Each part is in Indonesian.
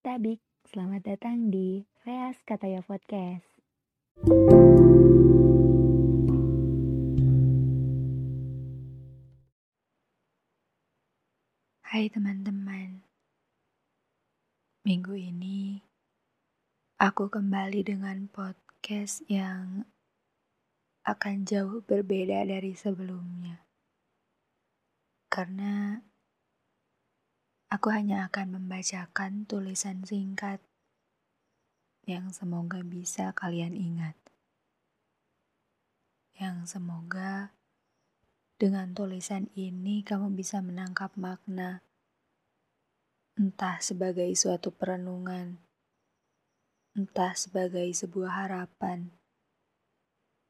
Tabik, selamat datang di Veas Kataya Podcast. Hai teman-teman, minggu ini aku kembali dengan podcast yang akan jauh berbeda dari sebelumnya. Karena aku hanya akan membacakan tulisan singkat yang semoga bisa kalian ingat. Yang semoga dengan tulisan ini kamu bisa menangkap makna entah sebagai suatu perenungan, entah sebagai sebuah harapan,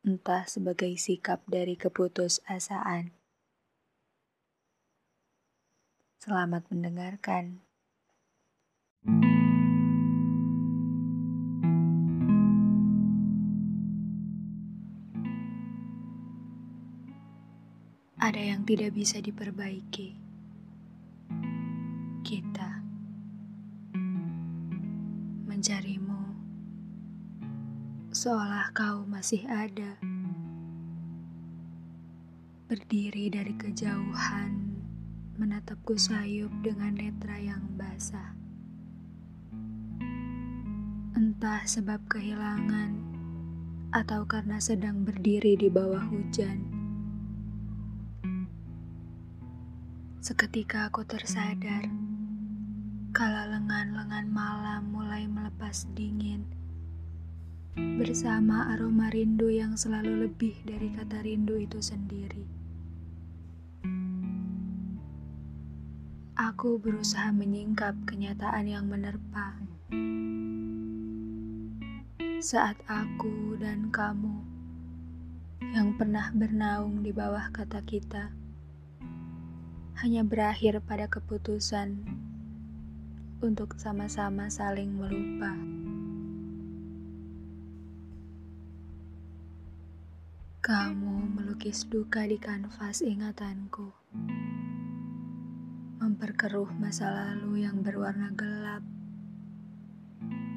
entah sebagai sikap dari keputusasaan. Selamat mendengarkan. Ada yang tidak bisa diperbaiki. Kita mencarimu seolah kau masih ada. Berdiri dari kejauhan, menatapku sayup dengan netra yang basah. Entah sebab kehilangan atau karena sedang berdiri di bawah hujan. Seketika aku tersadar kala lengan-lengan malam mulai melepas dingin bersama aroma rindu yang selalu lebih dari kata rindu itu sendiri. Aku berusaha menyingkap kenyataan yang menerpa. Saat aku dan kamu yang pernah bernaung di bawah kata kita hanya berakhir pada keputusan untuk sama-sama saling melupa. Kamu melukis duka di kanvas ingatanku, memperkeruh masa lalu yang berwarna gelap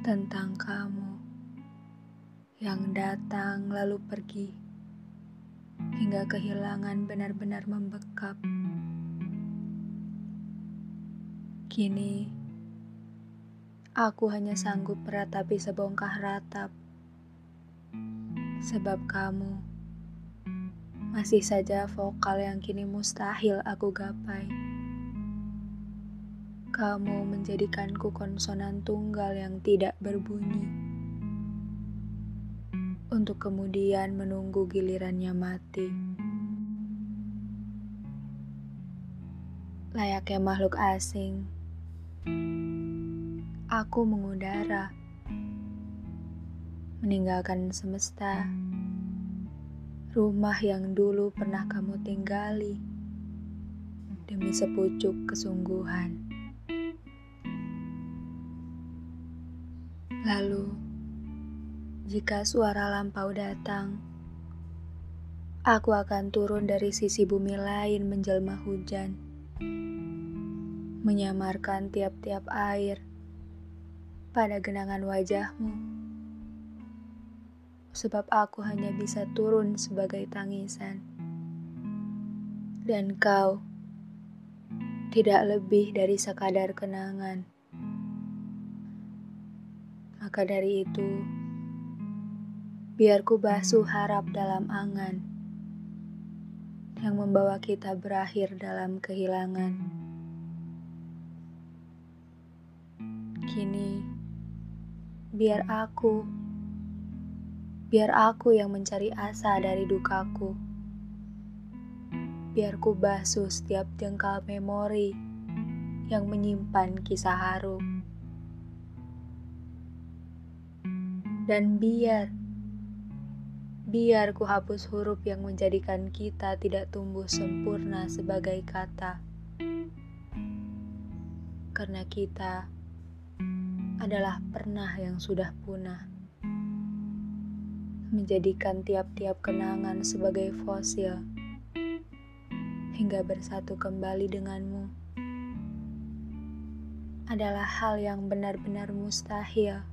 tentang kamu yang datang lalu pergi hingga kehilangan benar-benar membekap. Kini, Aku hanya sanggup meratapi sebongkah ratap, sebab kamu masih saja vokal yang kini mustahil aku gapai. Kamu menjadikanku konsonan tunggal yang tidak berbunyi, untuk kemudian menunggu gilirannya mati. Layaknya makhluk asing. Aku mengudara, meninggalkan semesta, rumah yang dulu pernah kamu tinggali. Demi sepucuk kesungguhan. Lalu, jika suara lampau datang, aku akan turun dari sisi bumi lain menjelma hujan, menyamarkan tiap-tiap air pada genangan wajahmu, sebab aku hanya bisa turun sebagai tangisan, dan kau tidak lebih dari sekadar kenangan. Maka dari itu, biar ku basuh harap dalam angan yang membawa kita berakhir dalam kehilangan. Kini, biar aku, biar aku yang mencari asa dari dukaku. Biar ku basuh setiap jengkal memori yang menyimpan kisah haru. Dan biar, biar ku hapus huruf yang menjadikan kita tidak tumbuh sempurna sebagai kata. Karena kita adalah pernah yang sudah punah, menjadikan tiap-tiap kenangan sebagai fosil hingga bersatu kembali denganmu. adalah hal yang benar-benar mustahil.